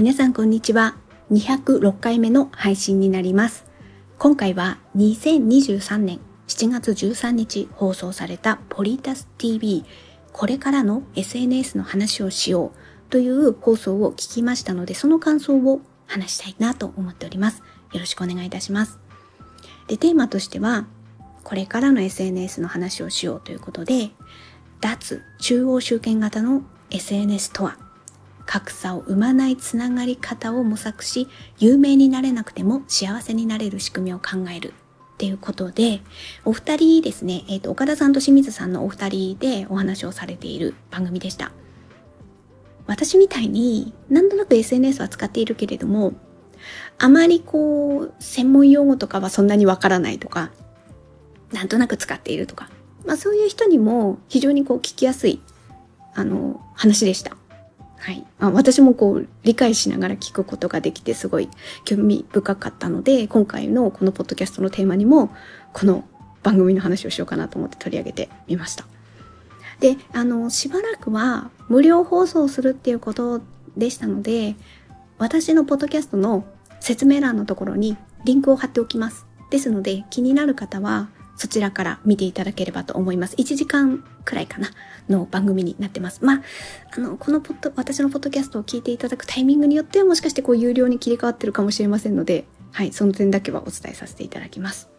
皆さんこんにちは。206回目の配信になります。今回は2023年7月13日放送されたポリタス TV これからの SNS の話をしようという放送を聞きましたのでその感想を話したいなと思っております。よろしくお願いいたします。で、テーマとしてはこれからの SNS の話をしようということで脱中央集権型の SNS とは格差を生まないつながり方を模索し有名になれなくても幸せになれる仕組みを考えるっていうことでお二人ですね、えーと、岡田さんと清水さんのお二人でお話をされている番組でした私みたいになんとなく SNS は使っているけれどもあまりこう専門用語とかはそんなにわからないとかなんとなく使っているとかまあそういう人にも非常にこう聞きやすい、あの、話でした。はい。あ私もこう理解しながら聞くことができてすごい興味深かったので、今回のこのポッドキャストのテーマにも、この番組の話をしようかなと思って取り上げてみました。で、あの、しばらくは無料放送するっていうことでしたので、私のポッドキャストの説明欄のところにリンクを貼っておきます。ですので、気になる方はそちらから見ていただければと思います。1時間くらいかなの番組になってます。まあ、あの、このポッド、私のポッドキャストを聞いていただくタイミングによってはもしかしてこう有料に切り替わってるかもしれませんので、はい、その点だけはお伝えさせていただきます。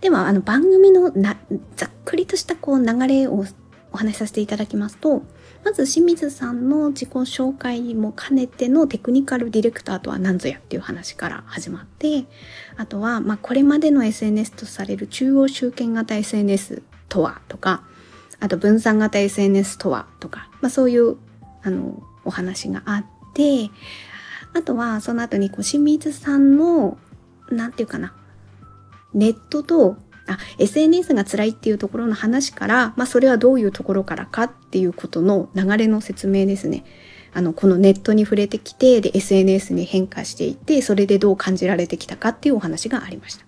では、あの番組のな、ざっくりとしたこう流れをお話しさせていただきますと、まず清水さんの自己紹介も兼ねてのテクニカルディレクターとは何ぞやっていう話から始まって、あとは、まあ、これまでの SNS とされる中央集権型 SNS とはとか、あと分散型 SNS とはとか、まあ、そういう、あの、お話があって、あとは、その後にこう清水さんの、なんていうかな、ネットとあ、SNS が辛いっていうところの話から、まあそれはどういうところからかっていうことの流れの説明ですね。あの、このネットに触れてきて、で、SNS に変化していって、それでどう感じられてきたかっていうお話がありました。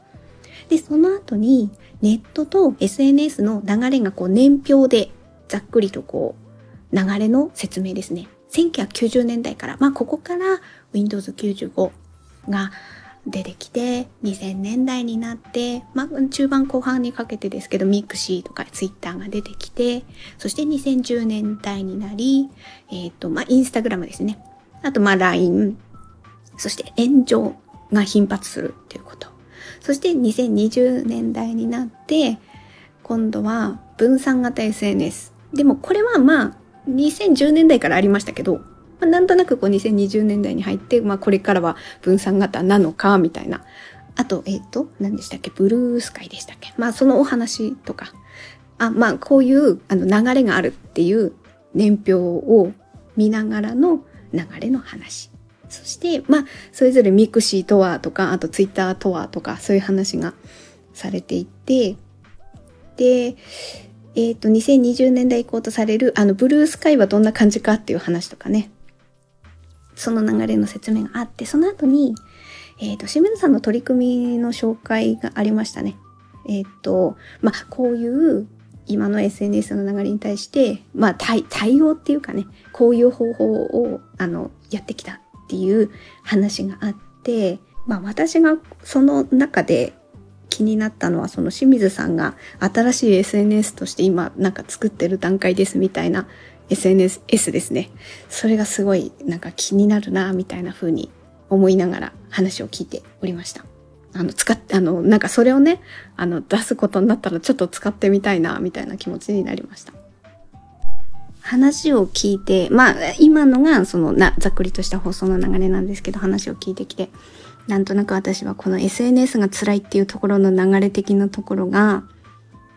で、その後に、ネットと SNS の流れがこう年表でざっくりとこう、流れの説明ですね。1990年代から、まあここから Windows 95が出てきて2000年代になって、まあ、中盤後半にかけてですけどミクシーとかツイッターが出てきてそして2010年代になり、えっ、ー、とまあ、インスタグラムですね。あとまあ LINE そして炎上が頻発するっていうこと。そして2020年代になって今度は分散型 SNS でもこれはまあ2010年代からありましたけどまあ、なんとなくこう2020年代に入って、まあ、これからは分散型なのか、みたいな。あと、えっ、ー、と、何でしたっけ？ブルースカイでしたっけ？まあ、そのお話とか。あ、まあ、こういうあの流れがあるっていう年表を見ながらの流れの話。そして、まあ、それぞれミクシーとはとか、あとツイッターとはとか、そういう話がされていて、で、えっ、ー、と、2020年代以降とされる、あの、ブルースカイはどんな感じかっていう話とかね。その流れの説明があって、その後に、えっ、ー、と、清水さんの取り組みの紹介がありましたね。えっ、ー、と、まあ、こういう今の SNS の流れに対して、まあ、対、対応っていうかね、こういう方法を、あの、やってきたっていう話があって、まあ、私がその中で気になったのは、その清水さんが新しい SNS として今なんか作ってる段階ですみたいな SNS ですね。それがすごいなんか気になるな、みたいな風に思いながら話を聞いておりました。あの、使って、あの、なんかそれをね、あの、出すことになったらちょっと使ってみたいな、みたいな気持ちになりました。話を聞いて、まあ、今のが、その、な、ざっくりとした放送の流れなんですけど、話を聞いてきて、なんとなく私はこの SNS が辛いっていうところの流れ的なところが、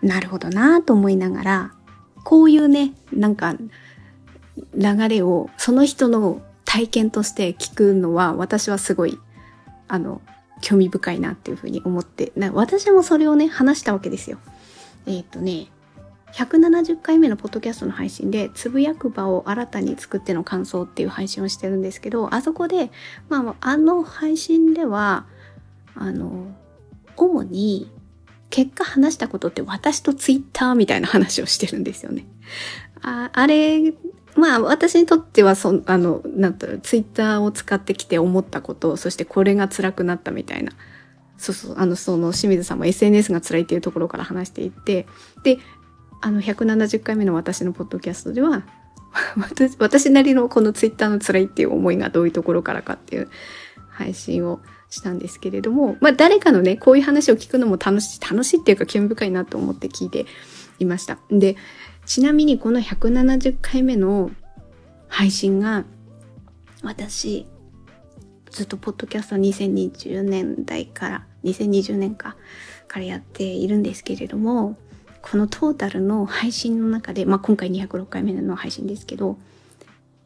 なるほどなと思いながら、こういうね、なんか、流れをその人の体験として聞くのは私はすごい、あの、興味深いなっていうふうに思って、私もそれをね、話したわけですよ。えっ、ー、とね、170回目のポッドキャストの配信で、つぶやく場を新たに作っての感想っていう配信をしてるんですけど、あそこで、まあ、あの配信では、あの、主に結果話したことって私とツイッターみたいな話をしてるんですよね。ああれまあ私にとってはそあのなんとツイッターを使ってきて思ったことそしてこれが辛くなったみたいなそうそうあのその清水さんも SNS が辛いっていうところから話していてであの170回目の私のポッドキャストでは 私私なりのこのツイッターの辛いっていう思いがどういうところからかっていう配信をしたんですけれども、まあ誰かのね、こういう話を聞くのも楽しい、楽しいっていうか興味深いなと思って聞いていました。で、ちなみにこの170回目の配信が、私、ずっとポッドキャスト2020年代から、2020年か、からやっているんですけれども、このトータルの配信の中で、まあ今回206回目の配信ですけど、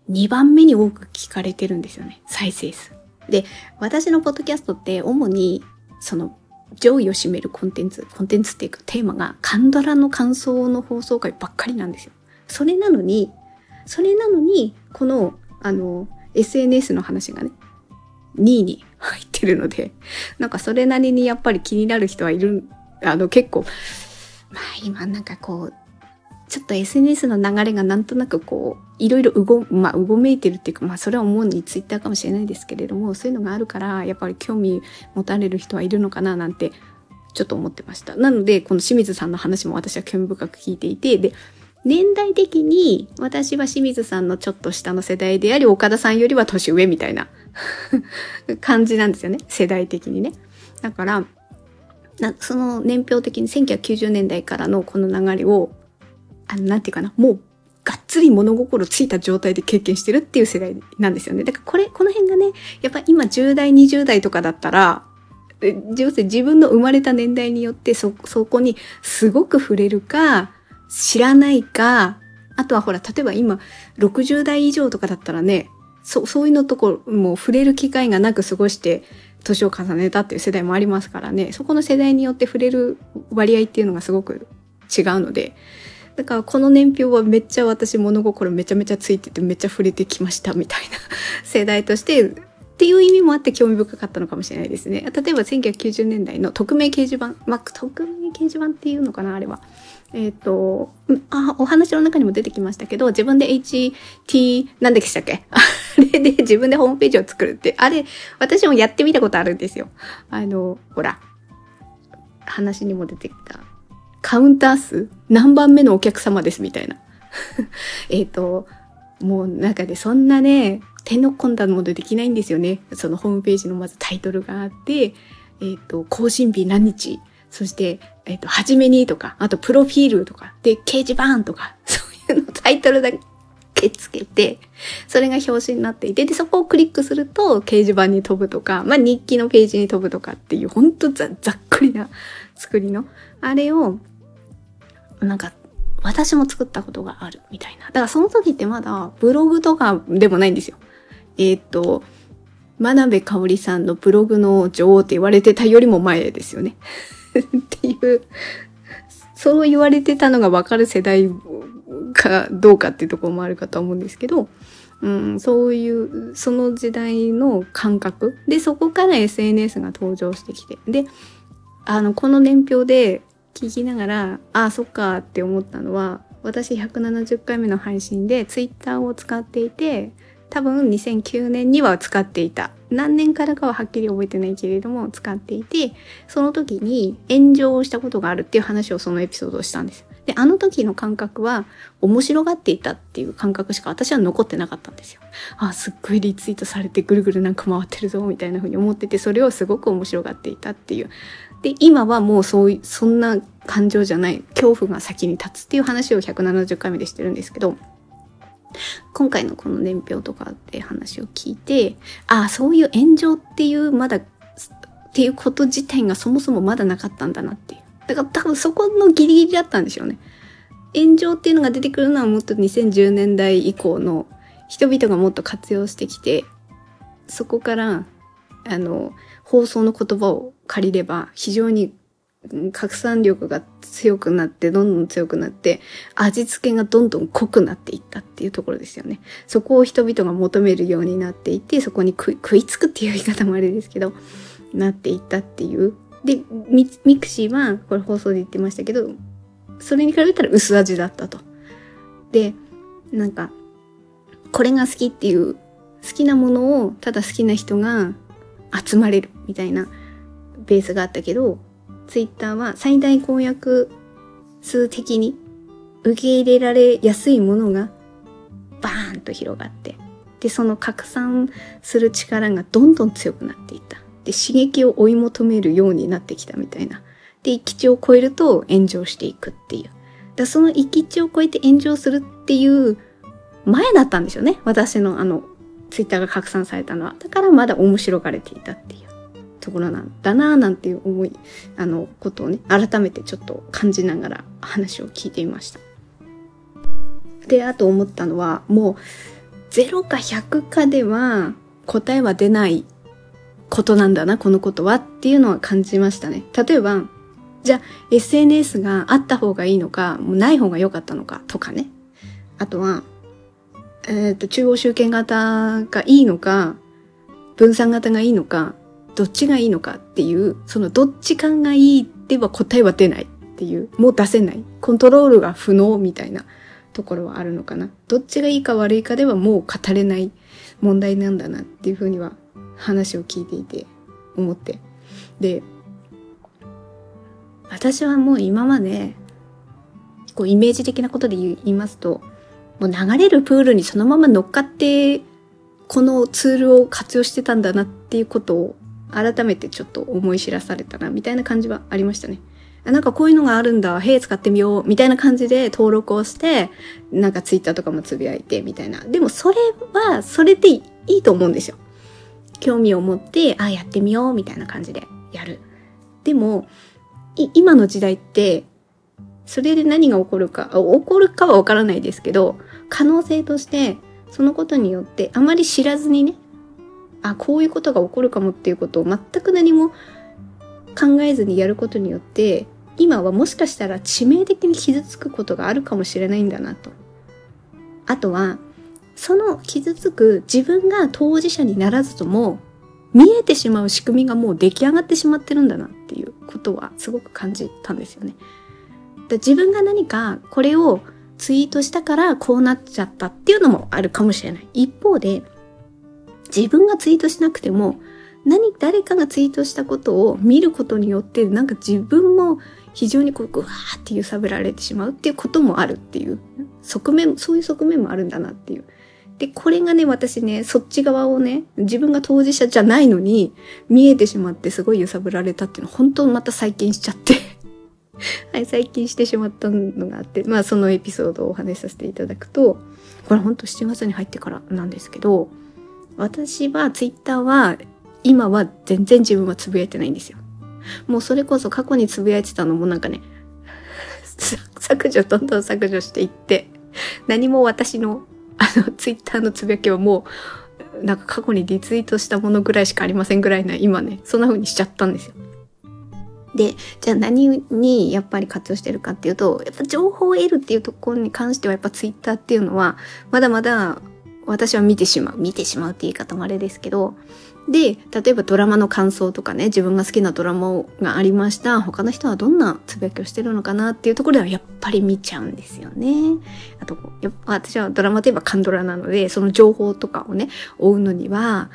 2番目に多く聞かれてるんですよね、再生数。で、私のポッドキャストって主に、その、上位を占めるコンテンツ、コンテンツっていうかテーマがカンドラの感想の放送回ばっかりなんですよ。それなのに、それなのに、この、あの、SNS の話がね、2位に入ってるので、なんかそれなりにやっぱり気になる人はいる、あの結構、まあ今なんかこう、ちょっと SNS の流れがなんとなくこう、いろいろうご、まあ、うごめいてるっていうか、まあ、それは主にツイッターかもしれないですけれども、そういうのがあるから、やっぱり興味持たれる人はいるのかななんて、ちょっと思ってました。なので、この清水さんの話も私は興味深く聞いていて、で、年代的に私は清水さんのちょっと下の世代であり、岡田さんよりは年上みたいな 感じなんですよね。世代的にね。だから、なその年表的に1990年代からのこの流れをあの、なんていうかな、もう、がっつり物心ついた状態で経験してるっていう世代なんですよね。だからこれ、この辺がね、やっぱ今10代、20代とかだったら、自分の生まれた年代によってそ、そこにすごく触れるか、知らないか、あとはほら、例えば今、60代以上とかだったらね、そそういうのところ、も触れる機会がなく過ごして、年を重ねたっていう世代もありますからね、そこの世代によって触れる割合っていうのがすごく違うので、だからこの年表はめっちゃ私物心めちゃめちゃついててめっちゃ触れてきましたみたいな世代としてっていう意味もあって興味深かったのかもしれないですね。例えば1990年代の匿名掲示板。まあ、匿名掲示板っていうのかな？あれは。えっ、ー、と、あ、お話の中にも出てきましたけど、自分で HT、なんでしたっけ？あれで自分でホームページを作るって、あれ、私もやってみたことあるんですよ。あの、ほら、話にも出てきた。カウンター数何番目のお客様ですみたいな。えっと、もうなんかね、そんなね、手の込んだものでできないんですよね。そのホームページのまずタイトルがあって、えっ、と、更新日何日、そして、えっ、と、はじめにとか、あと、プロフィールとか、で、掲示板とか、そういうのタイトルだけつけて、それが表紙になっていて、で、そこをクリックすると、掲示板に飛ぶとか、まあ、日記のページに飛ぶとかっていう、ほんとざざっくりな作りの、あれを、なんか、私も作ったことがあるみたいな。だからその時ってまだブログとかでもないんですよ。えっ、と、真鍋かおりさんのブログの女王って言われてたよりも前ですよね。っていう、そう言われてたのがわかる世代かどうかっていうところもあるかと思うんですけど、うん、そういう、その時代の感覚。で、そこから SNS が登場してきて。で、あの、この年表で聞きながら、ああ、そっかって思ったのは、私170回目の配信で Twitter を使っていて、多分2009年には使っていた。何年からかははっきり覚えてないけれども使っていて、その時に炎上をしたことがあるっていう話をそのエピソードをしたんです。で、あの時の感覚は面白がっていたっていう感覚しか私は残ってなかったんですよ。あ、すっごいリツイートされてぐるぐるなんか回ってるぞみたいな風に思ってて、それをすごく面白がっていたっていうで、今はもうそういう、そんな感情じゃない、恐怖が先に立つっていう話を170回目でしてるんですけど、今回のこの年表とかって話を聞いて、ああ、そういう炎上っていうまだ、っていうこと自体がそもそもまだなかったんだなっていう。だから多分そこのギリギリだったんでしょうね。炎上っていうのが出てくるのはもっと2010年代以降の人々がもっと活用してきて、そこから、あの、放送の言葉を借りれば非常に拡散力が強くなって、どんどん強くなって、味付けがどんどん濃くなっていったっていうところですよね。そこを人々が求めるようになっていて、そこに食いつくっていう言い方もあれですけど、なっていったっていう。で、ミクシーは、これ放送で言ってましたけど、それに比べたら薄味だったと。で、なんか、これが好きっていう好きなものをただ好きな人が集まれるみたいなベースがあったけど、ツイッターは最大公約数的に受け入れられやすいものがバーンと広がって、で、その拡散する力がどんどん強くなっていった。で、刺激を追い求めるようになってきたみたいな。で、域地を超えると炎上していくっていう。だその域地を超えて炎上するっていう前だったんですよね。私のあの、ツイッターが拡散されたのは。だからまだ面白がれていたっていうところなんだなぁなんていう思い、あの、ことをね、改めてちょっと感じながら話を聞いてみました。で、あと思ったのは、もう、0か100かでは答えは出ないことなんだな、このことはっていうのは感じましたね。例えば、じゃあ SNS があった方がいいのか、もうない方が良かったのかとかね。あとは、えっ、ー、と、中央集権型がいいのか、分散型がいいのか、どっちがいいのかっていう、そのどっち感がいいっては答えは出ないっていう、もう出せない。コントロールが不能みたいなところはあるのかな。どっちがいいか悪いかではもう語れない問題なんだなっていうふうには話を聞いていて思って。で、私はもう今まで、こうイメージ的なことで言いますと、もう流れるプールにそのまま乗っかって、このツールを活用してたんだなっていうことを改めてちょっと思い知らされたな、みたいな感じはありましたね。なんかこういうのがあるんだ、へえ、使ってみよう、みたいな感じで登録をして、なんかツイッターとかもつぶやいて、みたいな。でもそれは、それでいいと思うんですよ。興味を持って、あ、やってみよう、みたいな感じでやる。でも、今の時代って、それで何が起こるか、起こるかはわからないですけど、可能性として、そのことによって、あまり知らずにね、あ、こういうことが起こるかもっていうことを全く何も考えずにやることによって今はもしかしたら致命的に傷つくことがあるかもしれないんだなと。あとはその傷つく自分が当事者にならずとも見えてしまう仕組みがもう出来上がってしまってるんだなっていうことはすごく感じたんですよね。だ自分が何かこれをツイートしたからこうなっちゃったっていうのもあるかもしれない。一方で自分がツイートしなくても何、誰かがツイートしたことを見ることによって、なんか自分も非常にこう、ぐわーって揺さぶられてしまうっていうこともあるっていう側面、そういう側面もあるんだなっていう。で、これがね、私ね、そっち側をね、自分が当事者じゃないのに、見えてしまってすごい揺さぶられたっていうの、本当また最近しちゃって はい、最近してしまったのがあって、まあそのエピソードをお話しさせていただくと、これほんと7月に入ってからなんですけど、私はツイッターは今は全然自分はつぶやいてないんですよ。もうそれこそ過去につぶやいてたのもなんかね、削除、どんどん削除していって、何も私の、あの、ツイッターのつぶやきはもう、なんか過去にリツイートしたものぐらいしかありませんぐらいな、今ね、そんな風にしちゃったんですよ。で、じゃあ何にやっぱり活用してるかっていうと、やっぱ情報を得るっていうところに関してはやっぱツイッターっていうのは、まだまだ私は見てしまう。見てしまうって言い方もあれですけど、で、例えばドラマの感想とかね、自分が好きなドラマがありました。他の人はどんなつぶやきをしてるのかなっていうところではやっぱり見ちゃうんですよね。あと、やっぱ私はドラマといえばカンドラなので、その情報とかをね、追うのには、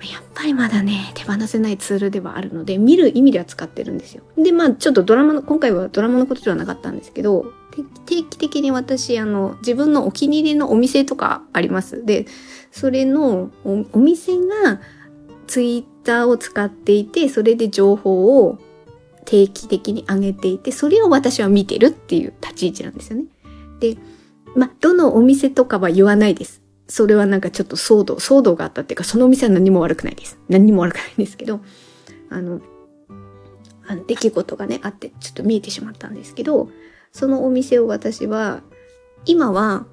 やっぱりまだね、手放せないツールではあるので、見る意味では使ってるんですよ。で、まあちょっとドラマの、今回はドラマのことではなかったんですけど、定期的に私、あの、自分のお気に入りのお店とかあります。で、それのおお店が、ツイッターを使っていて、それで情報を定期的に上げていて、それを私は見てるっていう立ち位置なんですよね。で、ま、どのお店とかは言わないです。それはなんかちょっと騒動、騒動があったっていうか、そのお店は何も悪くないです。何も悪くないんですけど、あの、あの出来事がね、あって、ちょっと見えてしまったんですけど、そのお店を私は、今は、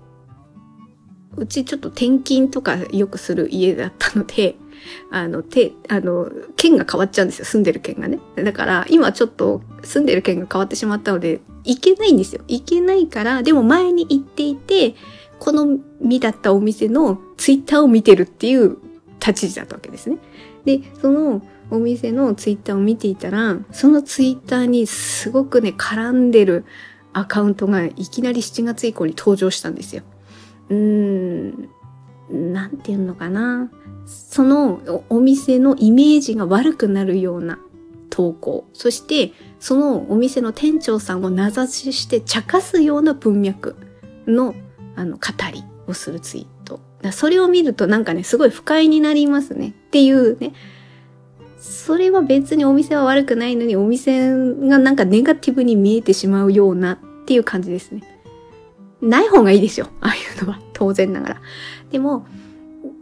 うちちょっと転勤とかよくする家だったので、あの、て、あの、県が変わっちゃうんですよ。住んでる県がね。だから、今ちょっと住んでる県が変わってしまったので、行けないんですよ。行けないから、でも前に行っていて、この身だったお店のツイッターを見てるっていう立ち位置だったわけですね。で、そのお店のツイッターを見ていたら、そのツイッターにすごくね、絡んでるアカウントがいきなり7月以降に登場したんですよ。うーん。なんていうのかな。そのお店のイメージが悪くなるような投稿。そして、そのお店の店長さんを名指しして茶化すような文脈の、あの、語りをするツイート。それを見るとなんかね、すごい不快になりますね。っていうね。それは別にお店は悪くないのに、お店がなんかネガティブに見えてしまうようなっていう感じですね。ない方がいいですよ。ああいうのは。当然ながら。でも、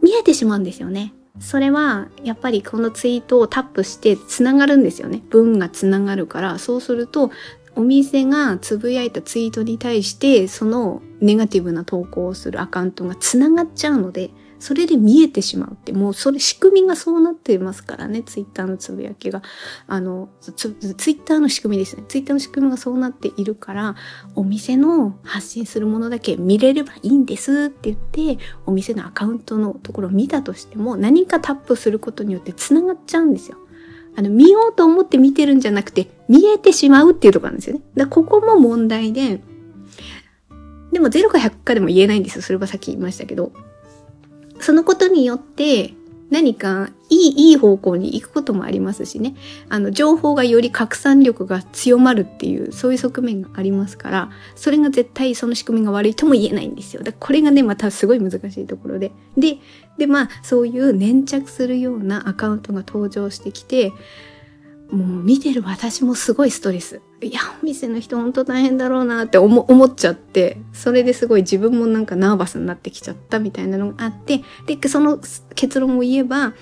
見えてしまうんですよね。それは、やっぱりこのツイートをタップして繋がるんですよね。文が繋がるから、そうすると、お店がつぶやいたツイートに対して、そのネガティブな投稿をするアカウントが繋がっちゃうので、それで見えてしまうって、もうそれ仕組みがそうなってますからね、ツイッターのつぶやきが。あの、ツイッターの仕組みですね。ツイッターの仕組みがそうなっているから、お店の発信するものだけ見れればいいんですって言って、お店のアカウントのところを見たとしても、何かタップすることによって繋がっちゃうんですよ。あの、見ようと思って見てるんじゃなくて、見えてしまうっていうところなんですよね。だここも問題で、でも0か100かでも言えないんですよ。それはさっき言いましたけど。そのことによって何かいい、いい方向に行くこともありますしね。あの、情報がより拡散力が強まるっていう、そういう側面がありますから、それが絶対その仕組みが悪いとも言えないんですよ。だこれがね、またすごい難しいところで。で、で、まあ、そういう粘着するようなアカウントが登場してきて、もう見てる私もすごいストレス。いや、お店の人ほんと大変だろうなって思思っちゃって、それですごい自分もなんかナーバスになってきちゃったみたいなのがあって、で、その結論を言えば、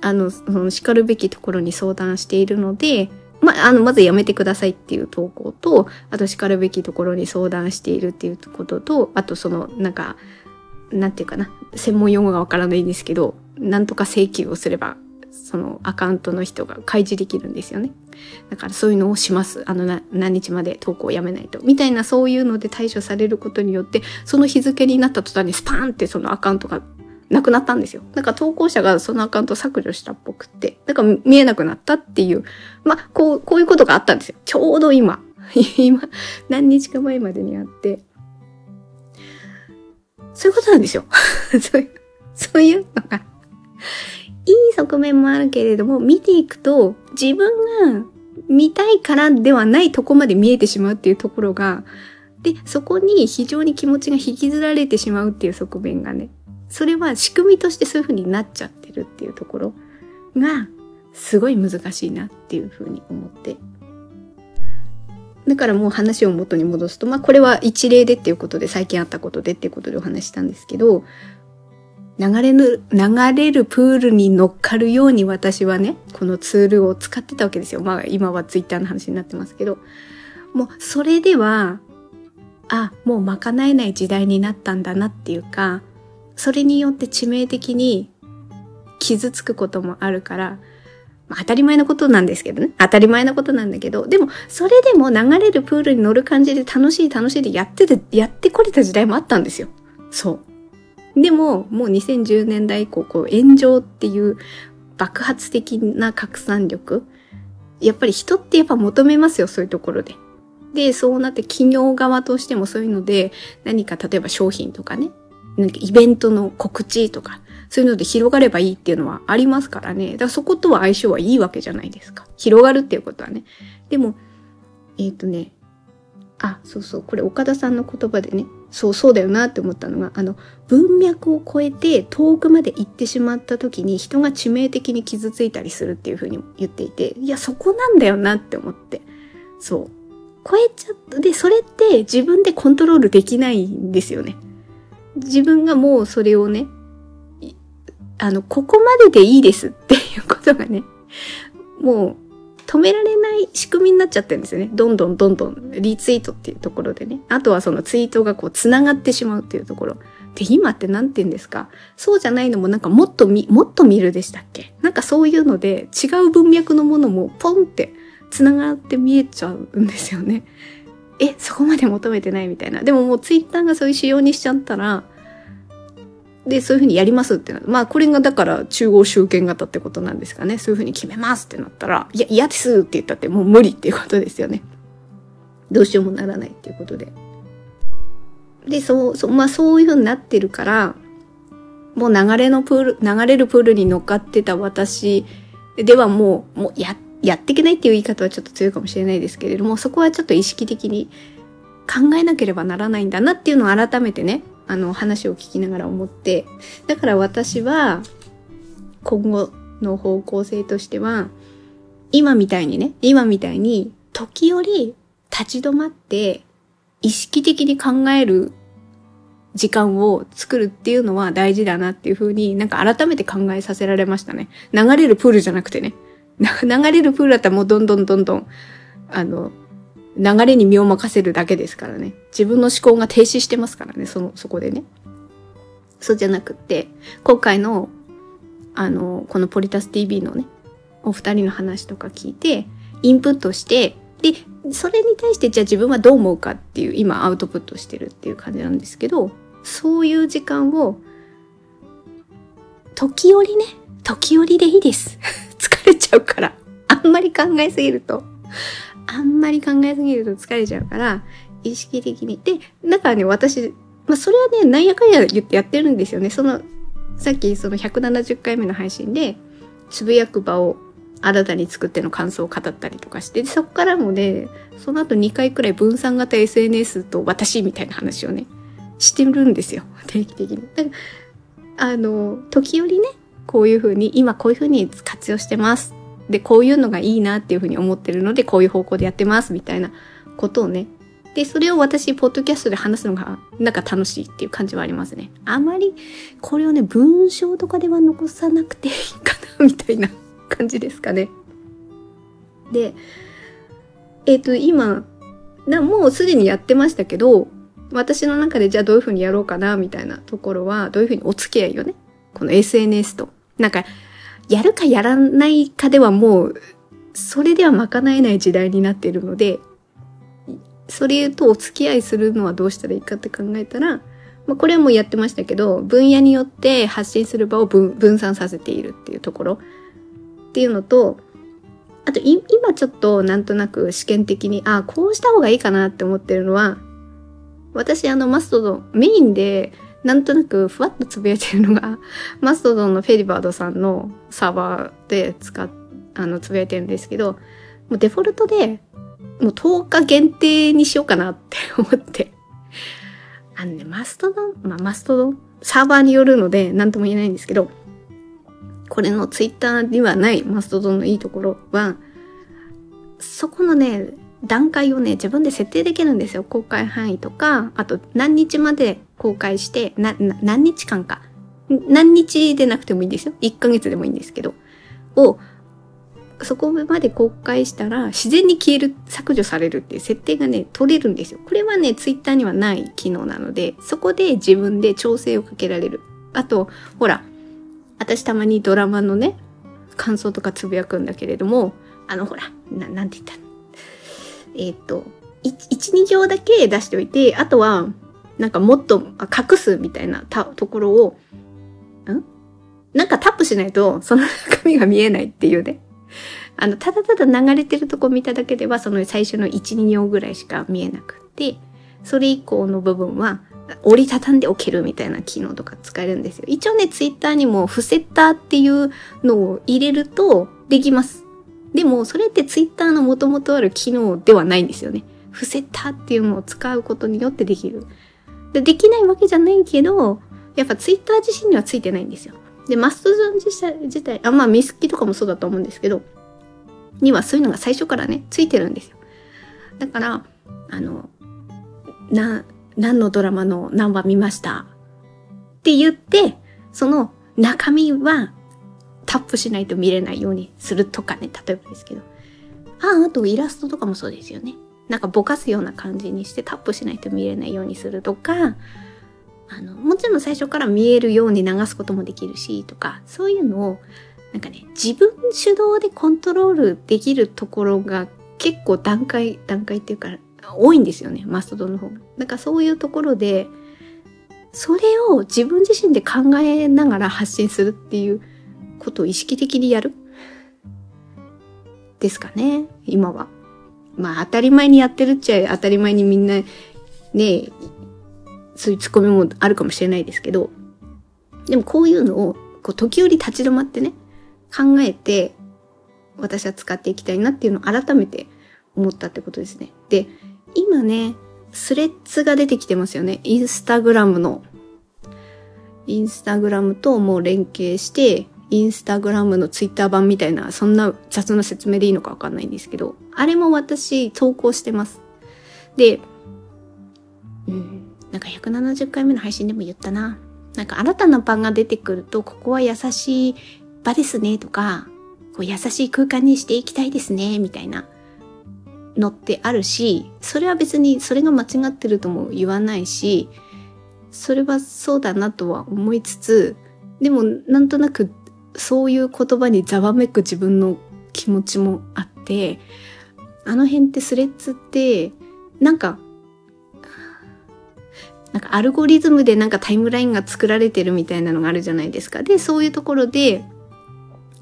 あの、その叱るべきところに相談しているので、まあ、あの、まずやめてくださいっていう投稿と、あと叱るべきところに相談しているっていうことと、あとその、なんか、なんていうかな、専門用語がわからないんですけど、なんとか請求をすればそのアカウントの人が開示できるんですよね。だからそういうのをします。あの何日まで投稿をやめないと。みたいなそういうので対処されることによって、その日付になった途端にスパーンってそのアカウントがなくなったんですよ。だか投稿者がそのアカウント削除したっぽくって、だか見えなくなったっていう、まあ、こう、こういうことがあったんですよ。ちょうど今。今、何日か前までにあって。そういうことなんですよ。そういう、そういうのがいい側面もあるけれども、見ていくと自分が見たいからではないとこまで見えてしまうっていうところが、で、そこに非常に気持ちが引きずられてしまうっていう側面がね、それは仕組みとしてそういう風になっちゃってるっていうところが、すごい難しいなっていう風に思って。だからもう話を元に戻すと、まあこれは一例でっていうことで最近あったことでっていうことでお話したんですけど、流れる、流れるプールに乗っかるように私はね、このツールを使ってたわけですよ。まあ今はツイッターの話になってますけど、もうそれでは、あ、もう賄えない時代になったんだなっていうか、それによって致命的に傷つくこともあるから、まあ、当たり前のことなんですけどね。当たり前のことなんだけど、でも、それでも流れるプールに乗る感じで楽しい楽しいでやってて、やってこれた時代もあったんですよ。そう。でも、もう2010年代以降、こう、炎上っていう爆発的な拡散力。やっぱり人ってやっぱ求めますよ、そういうところで。で、そうなって企業側としてもそういうので、何か例えば商品とかね、何かイベントの告知とか、そういうので広がればいいっていうのはありますからね。だからそことは相性はいいわけじゃないですか。広がるっていうことはね。でも、えっ、ー、とね、あ、そうそう、これ岡田さんの言葉でね、そうそうだよなって思ったのが、あの、文脈を超えて遠くまで行ってしまった時に人が致命的に傷ついたりするっていうふうに言っていて、いや、そこなんだよなって思って。そう。超えちゃった。で、それって自分でコントロールできないんですよね。自分がもうそれをね、あの、ここまででいいですっていうことがね、もう止められない仕組みになっちゃってるんですよね。どんどんどんどんリツイートっていうところでね。あとはそのツイートがこう繋がってしまうっていうところ。で、今って何て言うんですか？そうじゃないのもなんかもっと見、もっと見るでしたっけ？なんかそういうので違う文脈のものもポンって繋がって見えちゃうんですよね。え、そこまで求めてないみたいな。でももうツイッターがそういう仕様にしちゃったら、で、そういうふうにやりますってなまあ、これがだから中央集権型ってことなんですかね。そういうふうに決めますってなったら、いや、嫌ですって言ったってもう無理っていうことですよね。どうしようもならないっていうことで。で、そう、そう、まあそういうふうになってるから、もう流れのプール、流れるプールに乗っかってた私ではもう、もうや、やっていけないっていう言い方はちょっと強いかもしれないですけれども、そこはちょっと意識的に考えなければならないんだなっていうのを改めてね、あの話を聞きながら思って、だから私は今後の方向性としては、今みたいにね、今みたいに時折立ち止まって意識的に考える時間を作るっていうのは大事だなっていうふうになんか改めて考えさせられましたね。流れるプールじゃなくてね。流れるプールだったらもうどんどんどんどん、あの、流れに身を任せるだけですからね。自分の思考が停止してますからね、その、そこでね。そうじゃなくって、今回の、あの、このポリタス TV のね、お二人の話とか聞いて、インプットして、で、それに対してじゃあ自分はどう思うかっていう、今アウトプットしてるっていう感じなんですけど、そういう時間を、時折ね、時折でいいです。疲れちゃうから。あんまり考えすぎると。あんまり考えすぎると疲れちゃうから、意識的に。で、だからね、私、まあ、それはね、なんやかんや言ってやってるんですよね。その、さっきその170回目の配信で、つぶやく場を新たに作っての感想を語ったりとかして、そこからもね、その後2回くらい分散型 SNS と私みたいな話をね、してるんですよ。定期的に。だから、あの、時折ね、こういうふうに、今こういうふうに活用してます。で、こういうのがいいなっていうふうに思ってるので、こういう方向でやってますみたいなことをね。で、それを私、ポッドキャストで話すのが、なんか楽しいっていう感じはありますね。あまり、これをね、文章とかでは残さなくていいかな、みたいな感じですかね。で、えっ、ー、と、今、な、もうすでにやってましたけど、私の中でじゃあどういうふうにやろうかな、みたいなところは、どういうふうにお付き合いをね、この SNS と。なんか、やるかやらないかではもう、それでは賄えない時代になっているので、それとお付き合いするのはどうしたらいいかって考えたら、まあ、これはもうやってましたけど、分野によって発信する場を分散させているっていうところっていうのと、あと今ちょっとなんとなく試験的に、ああ、こうした方がいいかなって思ってるのは、私あのマストドン、メインでなんとなくふわっとつぶやいてるのが、マストドンのフェリバードさんのサーバーで使っ、あの、つぶやいてるんですけど、もうデフォルトで、もう10日限定にしようかなって思って。あのね、マストドン、まあ、マストドン、サーバーによるので何とも言えないんですけど、これのツイッターにはないマストドンのいいところは、そこのね、段階をね、自分で設定できるんですよ。公開範囲とか、あと何日まで公開して、な、な何日間か。何日でなくてもいいんですよ。1ヶ月でもいいんですけど。を、そこまで公開したら自然に消える、削除されるっていう設定がね、取れるんですよ。これはね、ツイッターにはない機能なので、そこで自分で調整をかけられる。あと、ほら、私たまにドラマのね、感想とかつぶやくんだけれども、あの、ほら、ななんて言ったえっ、ー、と、1、2行だけ出しておいて、あとは、なんかもっと隠すみたいなところを、ん？なんかタップしないと、その中身が見えないっていうね。あの、ただただ流れてるとこ見ただけでは、その最初の1、2行ぐらいしか見えなくって、それ以降の部分は、折りたたんでおけるみたいな機能とか使えるんですよ。一応ね、ツイッターにもフセッターっていうのを入れるとできます。でも、それってツイッターの元々ある機能ではないんですよね。フセッターっていうのを使うことによってできる。でできないわけじゃないけど、やっぱツイッター自身にはついてないんですよ。で、マストゾン自体、自体あ、まあミスキとかもそうだと思うんですけど、にはそういうのが最初からね、ついてるんですよ。だから、あの、な、何のドラマの何話見ました？って言って、その中身はタップしないと見れないようにするとかね、例えばですけど。ああ、あとイラストとかもそうですよね。なんかぼかすような感じにしてタップしないと見れないようにするとか、あの、もちろん最初から見えるように流すこともできるし、とか、そういうのを、なんかね、自分主導でコントロールできるところが結構段階、段階っていうか、多いんですよね、マストドンの方が。だかそういうところで、それを自分自身で考えながら発信するっていうことを意識的にやる？ですかね、今は。まあ当たり前にやってるっちゃ当たり前にみんなね、そういうツッコミもあるかもしれないですけど、でもこういうのを、こう時折立ち止まってね、考えて、私は使っていきたいなっていうのを改めて思ったってことですね。で、今ね、スレッズが出てきてますよね。インスタグラムの。インスタグラムともう連携して、インスタグラムのツイッター版みたいな、そんな雑な説明でいいのかわかんないんですけど、あれも私投稿してます。で、うん、なんか170回目の配信でも言ったな。なんか新たな版が出てくると、ここは優しい場ですねとか、こう優しい空間にしていきたいですね、みたいなのってあるし、それは別にそれが間違ってるとも言わないし、それはそうだなとは思いつつ、でもなんとなくそういう言葉にざわめく自分の気持ちもあって、あの辺ってスレッズって、なんか、なんかアルゴリズムでなんかタイムラインが作られてるみたいなのがあるじゃないですか。で、そういうところで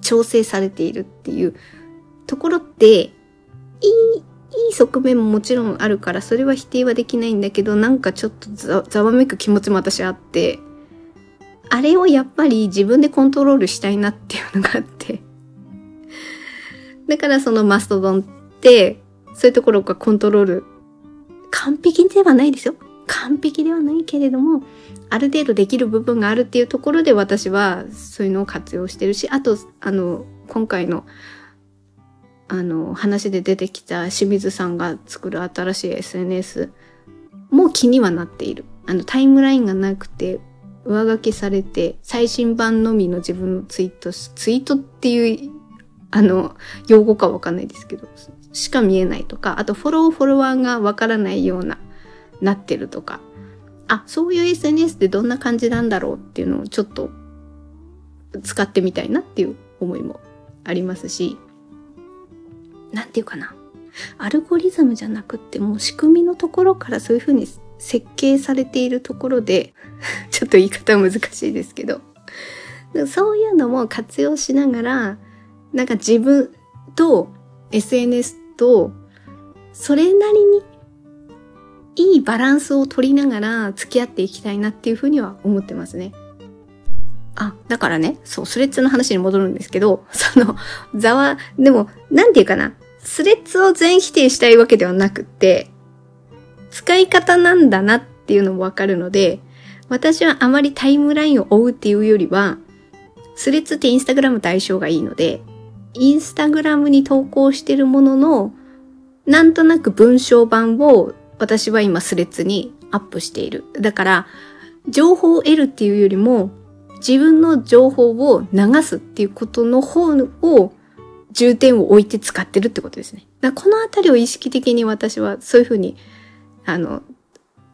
調整されているっていうところって、いい、いい側面ももちろんあるから、それは否定はできないんだけど、なんかちょっとざわめく気持ちも私あって、あれをやっぱり自分でコントロールしたいなっていうのがあって。だからそのマストドンって、そういうところがコントロール、完璧ではないですよ。完璧ではないけれども、ある程度できる部分があるっていうところで私はそういうのを活用してるし、あと、あの、今回の、あの、話で出てきた清水さんが作る新しい SNS も気にはなっている。あの、タイムラインがなくて、上書きされて、最新版のみの自分のツイートツイートっていう、あの、用語かわかんないですけど、しか見えないとか、あとフォローフォロワーがわからないような、なってるとか、あ、そういう SNS ってどんな感じなんだろうっていうのをちょっと使ってみたいなっていう思いもありますし、なんていうかな。アルゴリズムじゃなくってもう仕組みのところからそういうふうに設計されているところで ちょっと言い方難しいですけど、そういうのも活用しながら、なんか自分と SNS と、それなりにいいバランスを取りながら付き合っていきたいなっていうふうには思ってますね。あ、だからね、そう、スレッズの話に戻るんですけど、その、ざわ、でも、なんていうかな、スレッズを全否定したいわけではなくって、使い方なんだなっていうのもわかるので、私はあまりタイムラインを追うっていうよりは、スレッズってインスタグラムと相性がいいので、インスタグラムに投稿してるものの、なんとなく文章版を私は今スレッズにアップしている。だから、情報を得るっていうよりも、自分の情報を流すっていうことの方を重点を置いて使ってるってことですね。だこのあたりを意識的に私はそういうふうにあの、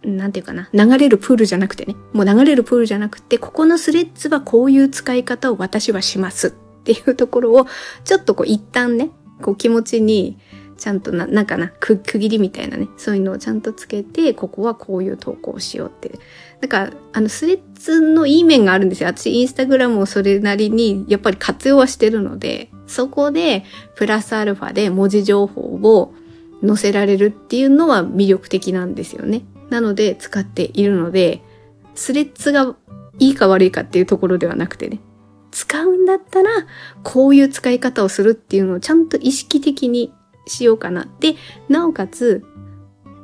なんていうかな、流れるプールじゃなくてね、もう流れるプールじゃなくて、ここのスレッズはこういう使い方を私はしますっていうところを、ちょっとこう一旦ね、こう気持ちに、ちゃんとな、なんかな、区切りみたいなね、そういうのをちゃんとつけて、ここはこういう投稿をしようって。だか、あの、スレッズのいい面があるんですよ。私、インスタグラムをそれなりに、やっぱり活用はしてるので、そこで、プラスアルファで文字情報を載せられるっていうのは魅力的なんですよね。なので使っているので、スレッズがいいか悪いかっていうところではなくてね、使うんだったら、こういう使い方をするっていうのをちゃんと意識的にしようかな。で、なおかつ、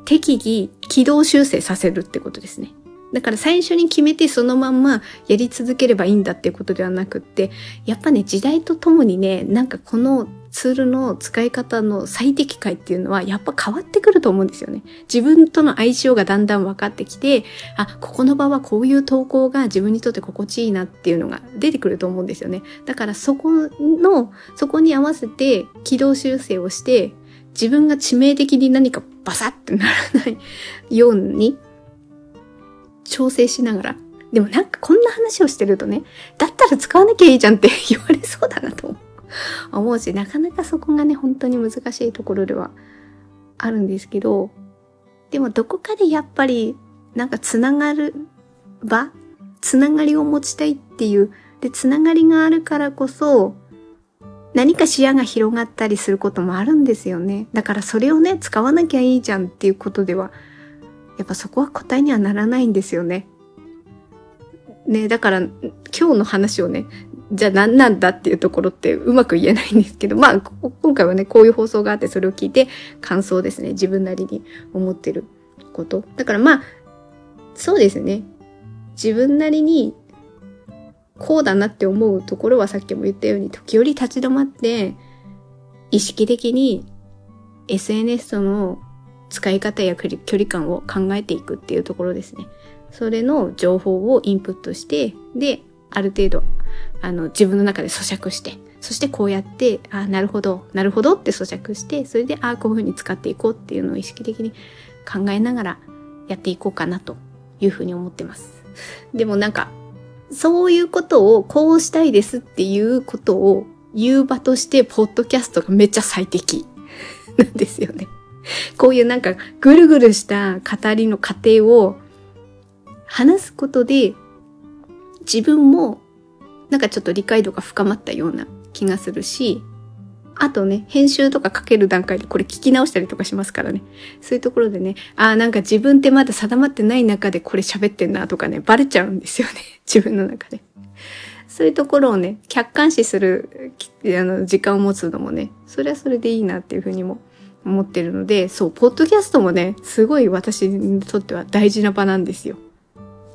適宜軌道修正させるってことですね。だから最初に決めてそのまんまやり続ければいいんだっていうことではなくって、やっぱね、時代とともにね、なんかこのツールの使い方の最適解っていうのはやっぱ変わってくると思うんですよね。自分との相性がだんだん分かってきて、あ、ここの場はこういう投稿が自分にとって心地いいなっていうのが出てくると思うんですよね。だからそこの、そこに合わせて軌道修正をして、自分が致命的に何かバサッてならないように調整しながら。でもなんかこんな話をしてるとね、だったら使わなきゃいいじゃんって 言われそうだなと思うし、なかなかそこがね、本当に難しいところではあるんですけど、でもどこかでやっぱりなんかつながる場つながりを持ちたいっていう、で、つながりがあるからこそ、何か視野が広がったりすることもあるんですよね。だからそれをね、使わなきゃいいじゃんっていうことではやっぱそこは答えにはならないんですよね。ね、だから今日の話をね、じゃあ何なんだっていうところってうまく言えないんですけど、まあ、今回はね、こういう放送があってそれを聞いて感想ですね。自分なりに思ってること。だからまあ、そうですね。自分なりにこうだなって思うところはさっきも言ったように時折立ち止まって意識的に SNS との使い方や距離感を考えていくっていうところですね。それの情報をインプットして、で、ある程度、あの、自分の中で咀嚼して、そしてこうやって、あなるほど、なるほどって咀嚼して、それで、あこういうふうに使っていこうっていうのを意識的に考えながらやっていこうかなというふうに思ってます。でもなんか、そういうことをこうしたいですっていうことを言う場として、ポッドキャストがめっちゃ最適なんですよね。こういうなんかぐるぐるした語りの過程を話すことで自分もなんかちょっと理解度が深まったような気がするし、あとね、編集とかかける段階でこれ聞き直したりとかしますからね。そういうところでね、ああ、なんか自分ってまだ定まってない中でこれ喋ってんなとかね、バレちゃうんですよね。自分の中で。そういうところをね、客観視するあの時間を持つのもね、それはそれでいいなっていうふうにも思ってるので、そう、ポッドキャストもね、すごい私にとっては大事な場なんですよ。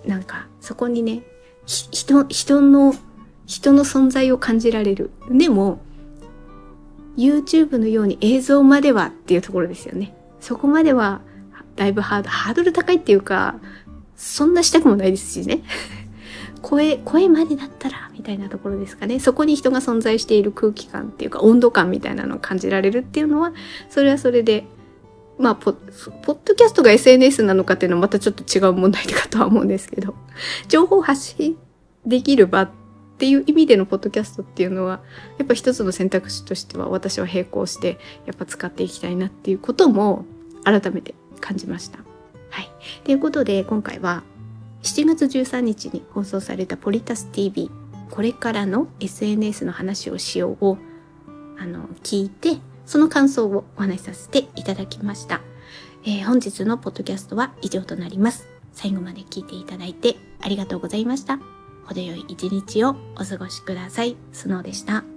なんか、そこにね、人、人の、人の存在を感じられる。でも、YouTube のように映像まではっていうところですよね。そこまでは、だいぶハード、ハードル高いっていうか、そんなしたくもないですしね。声、声までだったら、みたいなところですかね。そこに人が存在している空気感っていうか、温度感みたいなのを感じられるっていうのは、それはそれで、まあポ、ポッドキャストが SNS なのかっていうのはまたちょっと違う問題かとは思うんですけど、情報発信できる場っていう意味でのポッドキャストっていうのは、やっぱ一つの選択肢としては私は並行して、やっぱ使っていきたいなっていうことも改めて感じました。はい。ということで、今回は7月13日に放送されたポリタス TV これからの SNS の話をしようをあの聞いてその感想をお話しさせていただきました、えー、本日のポッドキャストは以上となります。最後まで聞いていただいてありがとうございました。程よい一日をお過ごしください。スノーでした。